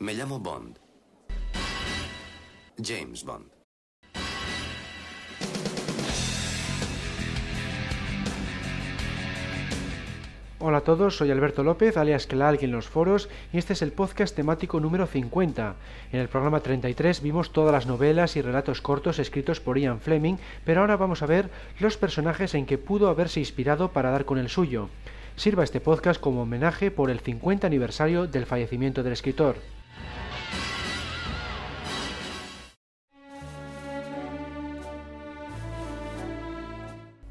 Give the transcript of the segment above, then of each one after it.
Me llamo Bond. James Bond. Hola a todos, soy Alberto López, alias Clark en los foros, y este es el podcast temático número 50. En el programa 33 vimos todas las novelas y relatos cortos escritos por Ian Fleming, pero ahora vamos a ver los personajes en que pudo haberse inspirado para dar con el suyo. Sirva este podcast como homenaje por el 50 aniversario del fallecimiento del escritor.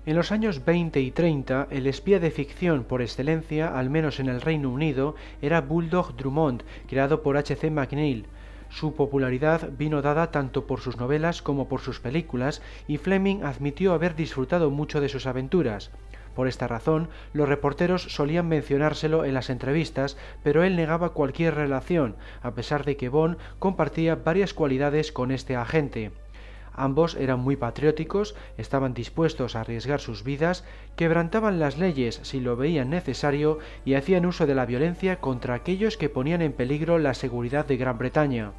En los años 20 y 30, el espía de ficción por excelencia, al menos en el Reino Unido, era Bulldog Drummond, creado por H.C. McNeil. Su popularidad vino dada tanto por sus novelas como por sus películas, y Fleming admitió haber disfrutado mucho de sus aventuras. Por esta razón, los reporteros solían mencionárselo en las entrevistas, pero él negaba cualquier relación, a pesar de que Bond compartía varias cualidades con este agente. Ambos eran muy patrióticos, estaban dispuestos a arriesgar sus vidas, quebrantaban las leyes si lo veían necesario y hacían uso de la violencia contra aquellos que ponían en peligro la seguridad de Gran Bretaña.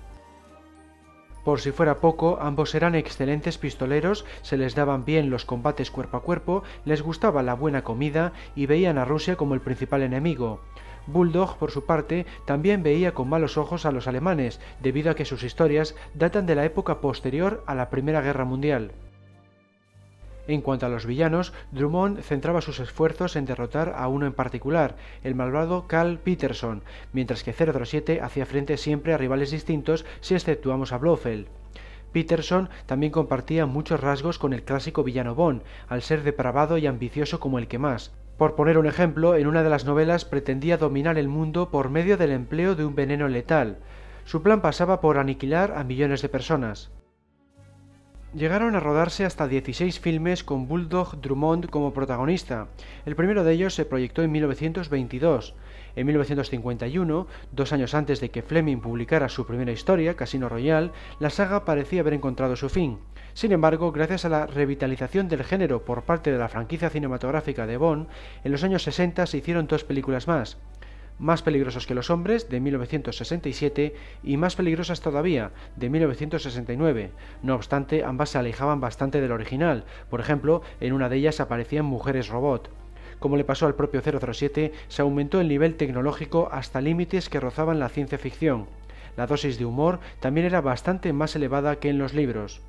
Por si fuera poco, ambos eran excelentes pistoleros, se les daban bien los combates cuerpo a cuerpo, les gustaba la buena comida y veían a Rusia como el principal enemigo. Bulldog, por su parte, también veía con malos ojos a los alemanes, debido a que sus historias datan de la época posterior a la Primera Guerra Mundial. En cuanto a los villanos, Drummond centraba sus esfuerzos en derrotar a uno en particular, el malvado Carl Peterson, mientras que 007 hacía frente siempre a rivales distintos si exceptuamos a Blofeld. Peterson también compartía muchos rasgos con el clásico villano Bond, al ser depravado y ambicioso como el que más. Por poner un ejemplo, en una de las novelas pretendía dominar el mundo por medio del empleo de un veneno letal. Su plan pasaba por aniquilar a millones de personas. Llegaron a rodarse hasta 16 filmes con Bulldog Drummond como protagonista. El primero de ellos se proyectó en 1922. En 1951, dos años antes de que Fleming publicara su primera historia, Casino Royale, la saga parecía haber encontrado su fin. Sin embargo, gracias a la revitalización del género por parte de la franquicia cinematográfica de Bond, en los años 60 se hicieron dos películas más. Más peligrosos que los hombres, de 1967, y Más peligrosas todavía, de 1969. No obstante, ambas se alejaban bastante del original. Por ejemplo, en una de ellas aparecían mujeres robot. Como le pasó al propio 007, se aumentó el nivel tecnológico hasta límites que rozaban la ciencia ficción. La dosis de humor también era bastante más elevada que en los libros.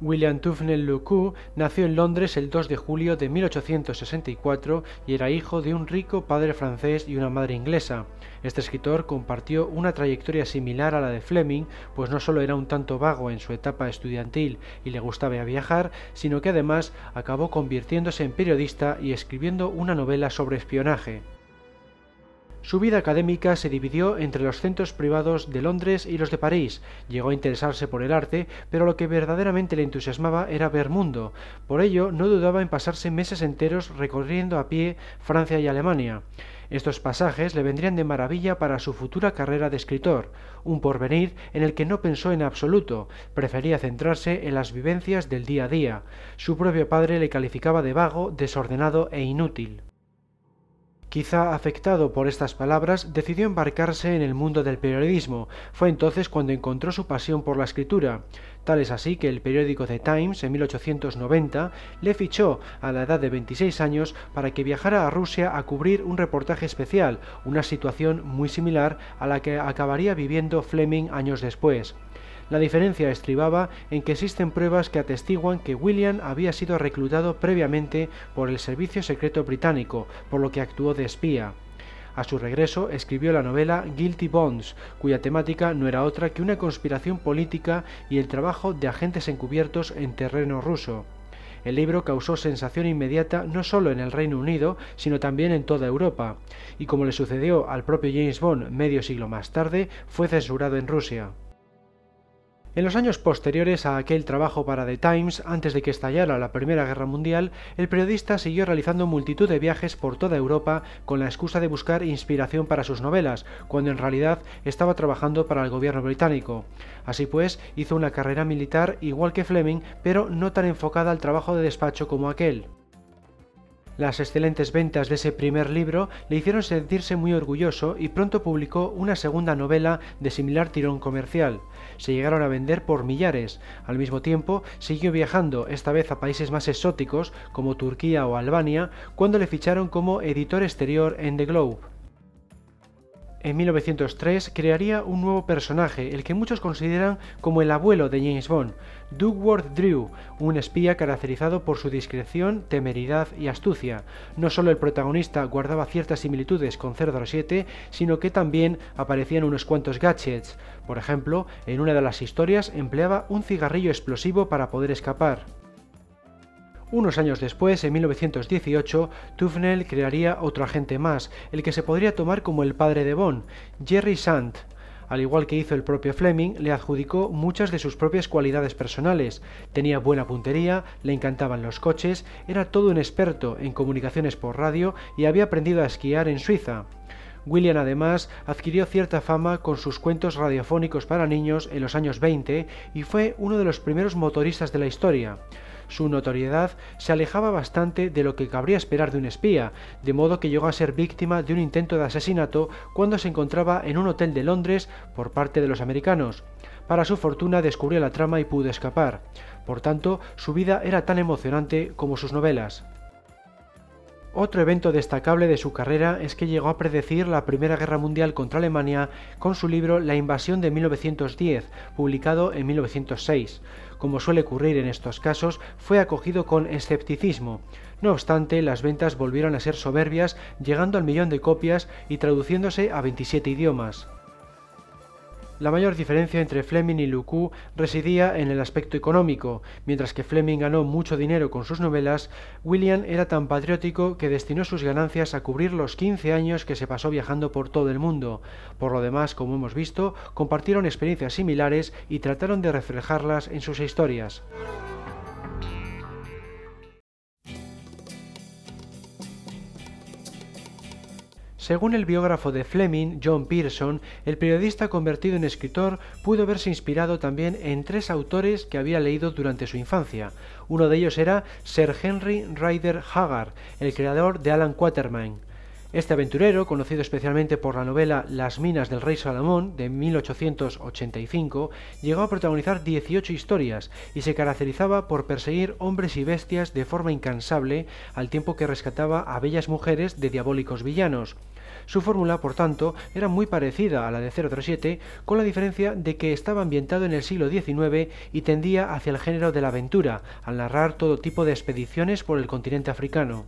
William Tufnell Lecoux nació en Londres el 2 de julio de 1864 y era hijo de un rico padre francés y una madre inglesa. Este escritor compartió una trayectoria similar a la de Fleming, pues no solo era un tanto vago en su etapa estudiantil y le gustaba viajar, sino que además acabó convirtiéndose en periodista y escribiendo una novela sobre espionaje. Su vida académica se dividió entre los centros privados de Londres y los de París. Llegó a interesarse por el arte, pero lo que verdaderamente le entusiasmaba era ver mundo. Por ello, no dudaba en pasarse meses enteros recorriendo a pie Francia y Alemania. Estos pasajes le vendrían de maravilla para su futura carrera de escritor, un porvenir en el que no pensó en absoluto, prefería centrarse en las vivencias del día a día. Su propio padre le calificaba de vago, desordenado e inútil. Quizá afectado por estas palabras, decidió embarcarse en el mundo del periodismo. Fue entonces cuando encontró su pasión por la escritura. Tal es así que el periódico The Times, en 1890, le fichó a la edad de 26 años para que viajara a Rusia a cubrir un reportaje especial, una situación muy similar a la que acabaría viviendo Fleming años después. La diferencia estribaba en que existen pruebas que atestiguan que William había sido reclutado previamente por el Servicio Secreto Británico, por lo que actuó de espía. A su regreso escribió la novela Guilty Bonds, cuya temática no era otra que una conspiración política y el trabajo de agentes encubiertos en terreno ruso. El libro causó sensación inmediata no solo en el Reino Unido, sino también en toda Europa, y como le sucedió al propio James Bond medio siglo más tarde, fue censurado en Rusia. En los años posteriores a aquel trabajo para The Times, antes de que estallara la Primera Guerra Mundial, el periodista siguió realizando multitud de viajes por toda Europa con la excusa de buscar inspiración para sus novelas, cuando en realidad estaba trabajando para el gobierno británico. Así pues, hizo una carrera militar igual que Fleming, pero no tan enfocada al trabajo de despacho como aquel. Las excelentes ventas de ese primer libro le hicieron sentirse muy orgulloso y pronto publicó una segunda novela de similar tirón comercial. Se llegaron a vender por millares. Al mismo tiempo, siguió viajando, esta vez a países más exóticos como Turquía o Albania, cuando le ficharon como editor exterior en The Globe. En 1903 crearía un nuevo personaje, el que muchos consideran como el abuelo de James Bond, Dougworth Drew, un espía caracterizado por su discreción, temeridad y astucia. No solo el protagonista guardaba ciertas similitudes con 007, sino que también aparecían unos cuantos gadgets. Por ejemplo, en una de las historias empleaba un cigarrillo explosivo para poder escapar. Unos años después, en 1918, Tufnell crearía otro agente más, el que se podría tomar como el padre de Bond, Jerry Sand. Al igual que hizo el propio Fleming, le adjudicó muchas de sus propias cualidades personales. Tenía buena puntería, le encantaban los coches, era todo un experto en comunicaciones por radio y había aprendido a esquiar en Suiza. William además adquirió cierta fama con sus cuentos radiofónicos para niños en los años 20 y fue uno de los primeros motoristas de la historia. Su notoriedad se alejaba bastante de lo que cabría esperar de un espía, de modo que llegó a ser víctima de un intento de asesinato cuando se encontraba en un hotel de Londres por parte de los americanos. Para su fortuna descubrió la trama y pudo escapar. Por tanto, su vida era tan emocionante como sus novelas. Otro evento destacable de su carrera es que llegó a predecir la Primera Guerra Mundial contra Alemania con su libro La invasión de 1910, publicado en 1906. Como suele ocurrir en estos casos, fue acogido con escepticismo. No obstante, las ventas volvieron a ser soberbias, llegando al millón de copias y traduciéndose a 27 idiomas. La mayor diferencia entre Fleming y Lucu residía en el aspecto económico. Mientras que Fleming ganó mucho dinero con sus novelas, William era tan patriótico que destinó sus ganancias a cubrir los 15 años que se pasó viajando por todo el mundo. Por lo demás, como hemos visto, compartieron experiencias similares y trataron de reflejarlas en sus historias. Según el biógrafo de Fleming, John Pearson, el periodista convertido en escritor pudo verse inspirado también en tres autores que había leído durante su infancia. Uno de ellos era Sir Henry Ryder Haggard, el creador de Alan Quatermain. Este aventurero, conocido especialmente por la novela Las minas del rey Salomón de 1885, llegó a protagonizar 18 historias y se caracterizaba por perseguir hombres y bestias de forma incansable al tiempo que rescataba a bellas mujeres de diabólicos villanos. Su fórmula, por tanto, era muy parecida a la de 037, con la diferencia de que estaba ambientado en el siglo XIX y tendía hacia el género de la aventura, al narrar todo tipo de expediciones por el continente africano.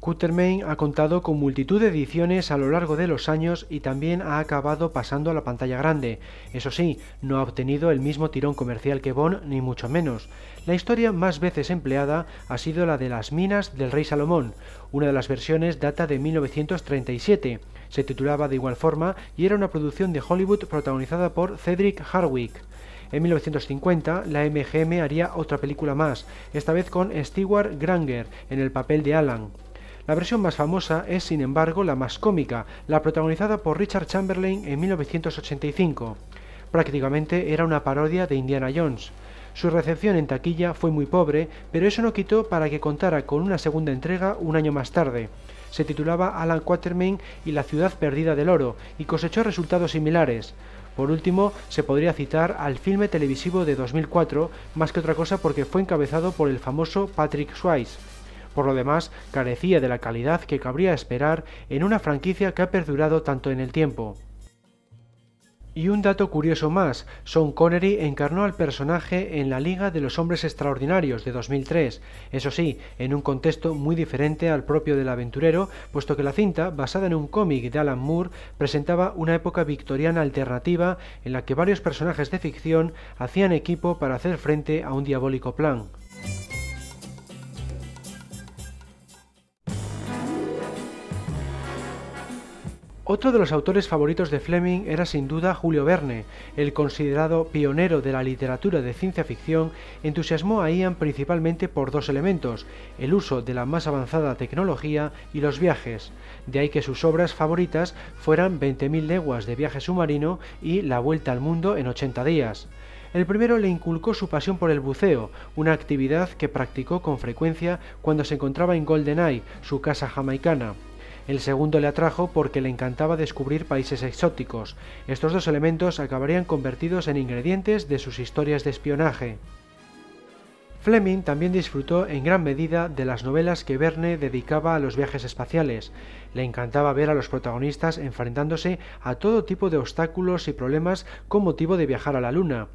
Quatermain ha contado con multitud de ediciones a lo largo de los años y también ha acabado pasando a la pantalla grande. Eso sí, no ha obtenido el mismo tirón comercial que Bond, ni mucho menos. La historia más veces empleada ha sido la de las minas del rey Salomón. Una de las versiones data de 1937. Se titulaba de igual forma y era una producción de Hollywood protagonizada por Cedric Harwick. En 1950, la MGM haría otra película más, esta vez con Stewart Granger en el papel de Alan. La versión más famosa es, sin embargo, la más cómica, la protagonizada por Richard Chamberlain en 1985. Prácticamente era una parodia de Indiana Jones. Su recepción en taquilla fue muy pobre, pero eso no quitó para que contara con una segunda entrega un año más tarde. Se titulaba Alan Quatermain y la ciudad perdida del oro y cosechó resultados similares. Por último, se podría citar al filme televisivo de 2004, más que otra cosa porque fue encabezado por el famoso Patrick Swayze. Por lo demás, carecía de la calidad que cabría esperar en una franquicia que ha perdurado tanto en el tiempo. Y un dato curioso más, Sean Connery encarnó al personaje en la Liga de los Hombres Extraordinarios de 2003, eso sí, en un contexto muy diferente al propio del aventurero, puesto que la cinta, basada en un cómic de Alan Moore, presentaba una época victoriana alternativa en la que varios personajes de ficción hacían equipo para hacer frente a un diabólico plan. Otro de los autores favoritos de Fleming era sin duda Julio Verne. El considerado pionero de la literatura de ciencia ficción entusiasmó a Ian principalmente por dos elementos, el uso de la más avanzada tecnología y los viajes. De ahí que sus obras favoritas fueran 20.000 leguas de viaje submarino y La vuelta al mundo en 80 días. El primero le inculcó su pasión por el buceo, una actividad que practicó con frecuencia cuando se encontraba en GoldenEye, su casa jamaicana. El segundo le atrajo porque le encantaba descubrir países exóticos. Estos dos elementos acabarían convertidos en ingredientes de sus historias de espionaje. Fleming también disfrutó en gran medida de las novelas que Verne dedicaba a los viajes espaciales. Le encantaba ver a los protagonistas enfrentándose a todo tipo de obstáculos y problemas con motivo de viajar a la Luna.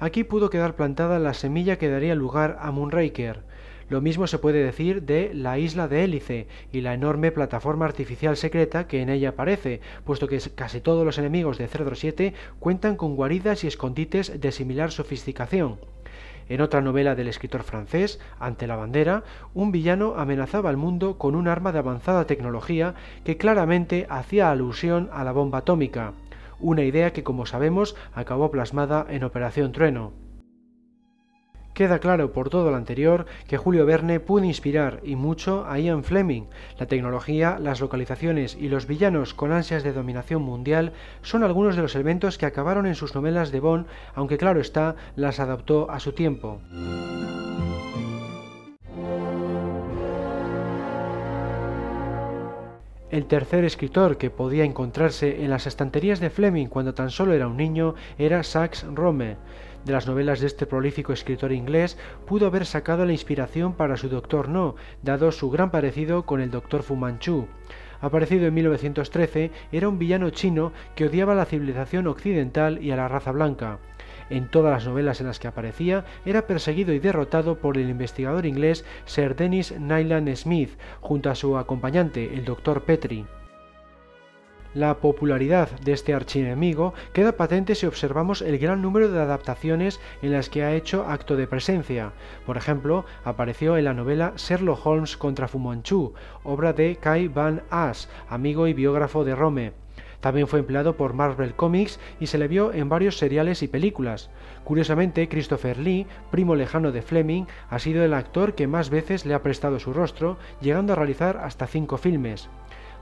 Aquí pudo quedar plantada la semilla que daría lugar a Moonraker. Lo mismo se puede decir de la isla de Hélice y la enorme plataforma artificial secreta que en ella aparece, puesto que casi todos los enemigos de Cerdro 7 cuentan con guaridas y escondites de similar sofisticación. En otra novela del escritor francés, Ante la bandera, un villano amenazaba al mundo con un arma de avanzada tecnología que claramente hacía alusión a la bomba atómica, una idea que como sabemos acabó plasmada en Operación Trueno. Queda claro por todo lo anterior que Julio Verne pudo inspirar y mucho a Ian Fleming. La tecnología, las localizaciones y los villanos con ansias de dominación mundial son algunos de los elementos que acabaron en sus novelas de Bond, aunque claro está, las adaptó a su tiempo. El tercer escritor que podía encontrarse en las estanterías de Fleming cuando tan solo era un niño era Sax Rome. De las novelas de este prolífico escritor inglés pudo haber sacado la inspiración para su Doctor No, dado su gran parecido con el Doctor Fu Manchu. Aparecido en 1913, era un villano chino que odiaba la civilización occidental y a la raza blanca. En todas las novelas en las que aparecía, era perseguido y derrotado por el investigador inglés Sir Dennis Nyland Smith, junto a su acompañante, el Dr. Petrie. La popularidad de este archienemigo queda patente si observamos el gran número de adaptaciones en las que ha hecho acto de presencia. Por ejemplo, apareció en la novela Sherlock Holmes contra Fu Manchu, obra de Kai Van As, amigo y biógrafo de Rome. También fue empleado por Marvel Comics y se le vio en varios seriales y películas. Curiosamente, Christopher Lee, primo lejano de Fleming, ha sido el actor que más veces le ha prestado su rostro, llegando a realizar hasta cinco filmes.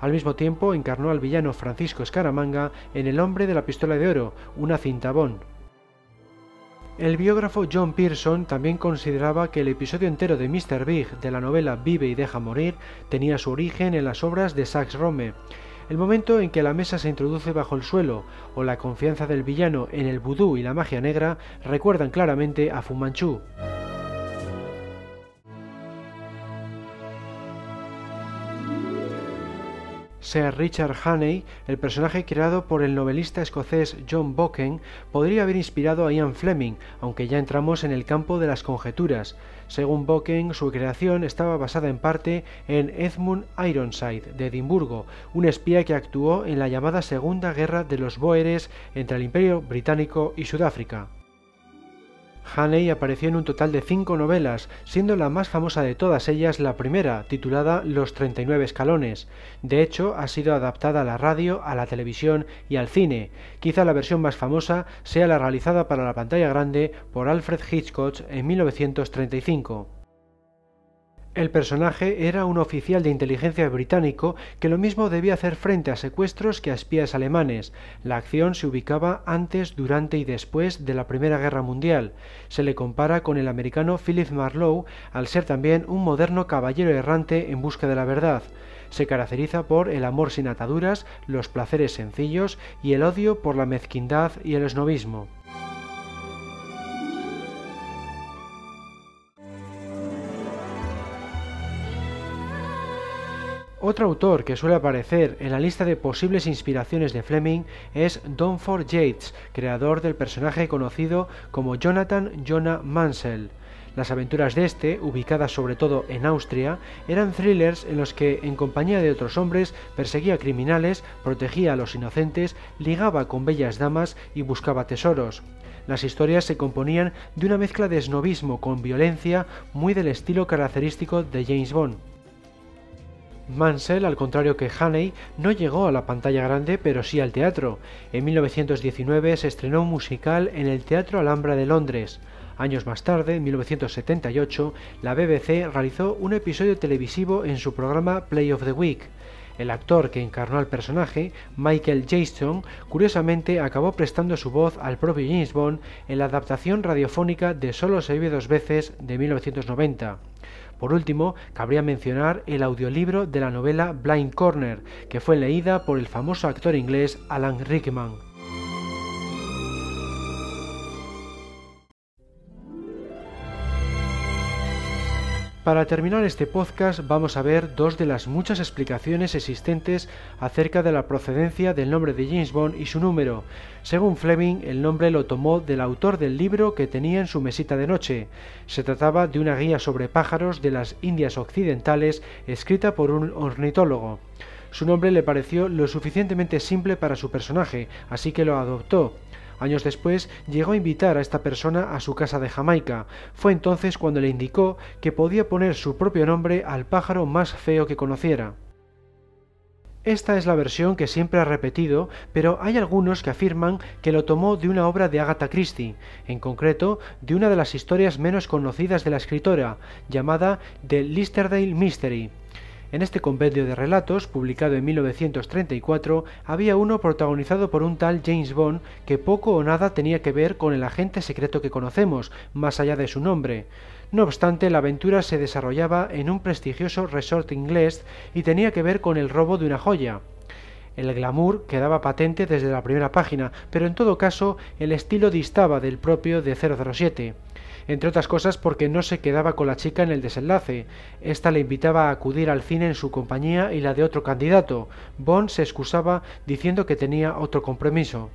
Al mismo tiempo encarnó al villano Francisco Escaramanga en El hombre de la pistola de oro, una cintabón. El biógrafo John Pearson también consideraba que el episodio entero de Mr. Big de la novela Vive y deja morir tenía su origen en las obras de Sax Rome, el momento en que la mesa se introduce bajo el suelo o la confianza del villano en el vudú y la magia negra recuerdan claramente a Fu Manchu. Sir Richard Haney, el personaje creado por el novelista escocés John Boken, podría haber inspirado a Ian Fleming, aunque ya entramos en el campo de las conjeturas. Según Boken, su creación estaba basada en parte en Edmund Ironside, de Edimburgo, un espía que actuó en la llamada Segunda Guerra de los Boeres entre el Imperio Británico y Sudáfrica. Haney apareció en un total de cinco novelas, siendo la más famosa de todas ellas la primera, titulada Los 39 escalones. De hecho, ha sido adaptada a la radio, a la televisión y al cine. Quizá la versión más famosa sea la realizada para la pantalla grande por Alfred Hitchcock en 1935. El personaje era un oficial de inteligencia británico que lo mismo debía hacer frente a secuestros que a espías alemanes. La acción se ubicaba antes, durante y después de la Primera Guerra Mundial. Se le compara con el americano Philip Marlowe al ser también un moderno caballero errante en busca de la verdad. Se caracteriza por el amor sin ataduras, los placeres sencillos y el odio por la mezquindad y el esnovismo. Otro autor que suele aparecer en la lista de posibles inspiraciones de Fleming es Don Ford Yates, creador del personaje conocido como Jonathan Jonah Mansell. Las aventuras de este, ubicadas sobre todo en Austria, eran thrillers en los que, en compañía de otros hombres, perseguía criminales, protegía a los inocentes, ligaba con bellas damas y buscaba tesoros. Las historias se componían de una mezcla de esnovismo con violencia muy del estilo característico de James Bond. Mansell, al contrario que Haney, no llegó a la pantalla grande, pero sí al teatro. En 1919 se estrenó un musical en el Teatro Alhambra de Londres. Años más tarde, en 1978, la BBC realizó un episodio televisivo en su programa Play of the Week. El actor que encarnó al personaje, Michael Jason, curiosamente acabó prestando su voz al propio James Bond en la adaptación radiofónica de Solo se vive dos veces de 1990. Por último, cabría mencionar el audiolibro de la novela Blind Corner, que fue leída por el famoso actor inglés Alan Rickman. Para terminar este podcast vamos a ver dos de las muchas explicaciones existentes acerca de la procedencia del nombre de James Bond y su número. Según Fleming, el nombre lo tomó del autor del libro que tenía en su mesita de noche. Se trataba de una guía sobre pájaros de las Indias Occidentales escrita por un ornitólogo. Su nombre le pareció lo suficientemente simple para su personaje, así que lo adoptó. Años después llegó a invitar a esta persona a su casa de Jamaica. Fue entonces cuando le indicó que podía poner su propio nombre al pájaro más feo que conociera. Esta es la versión que siempre ha repetido, pero hay algunos que afirman que lo tomó de una obra de Agatha Christie, en concreto de una de las historias menos conocidas de la escritora, llamada The Listerdale Mystery. En este compendio de relatos, publicado en 1934, había uno protagonizado por un tal James Bond que poco o nada tenía que ver con el agente secreto que conocemos, más allá de su nombre. No obstante, la aventura se desarrollaba en un prestigioso resort inglés y tenía que ver con el robo de una joya. El glamour quedaba patente desde la primera página, pero en todo caso el estilo distaba del propio de 007 entre otras cosas porque no se quedaba con la chica en el desenlace. Esta le invitaba a acudir al cine en su compañía y la de otro candidato. Bond se excusaba diciendo que tenía otro compromiso.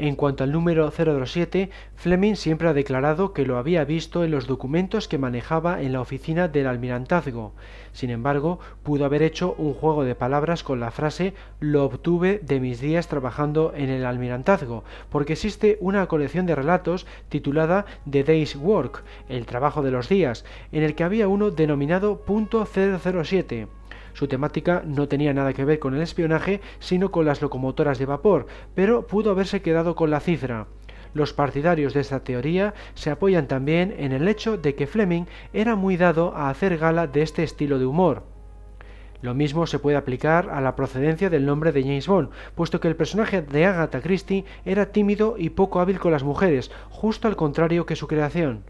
En cuanto al número 007, Fleming siempre ha declarado que lo había visto en los documentos que manejaba en la oficina del almirantazgo. Sin embargo, pudo haber hecho un juego de palabras con la frase lo obtuve de mis días trabajando en el almirantazgo, porque existe una colección de relatos titulada The Day's Work, el trabajo de los días, en el que había uno denominado punto .007. Su temática no tenía nada que ver con el espionaje, sino con las locomotoras de vapor, pero pudo haberse quedado con la cifra. Los partidarios de esta teoría se apoyan también en el hecho de que Fleming era muy dado a hacer gala de este estilo de humor. Lo mismo se puede aplicar a la procedencia del nombre de James Bond, puesto que el personaje de Agatha Christie era tímido y poco hábil con las mujeres, justo al contrario que su creación.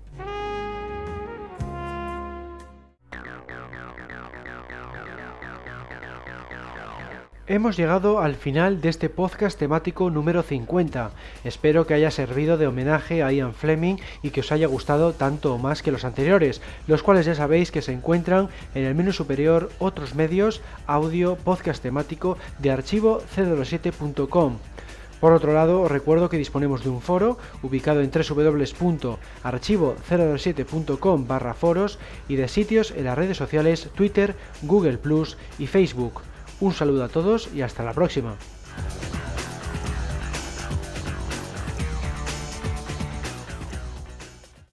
Hemos llegado al final de este podcast temático número 50. Espero que haya servido de homenaje a Ian Fleming y que os haya gustado tanto o más que los anteriores, los cuales ya sabéis que se encuentran en el menú superior otros medios, audio, podcast temático de archivo c07.com. Por otro lado, os recuerdo que disponemos de un foro ubicado en www.archivo007.com barra foros y de sitios en las redes sociales Twitter, Google Plus y Facebook. Un saludo a todos y hasta la próxima.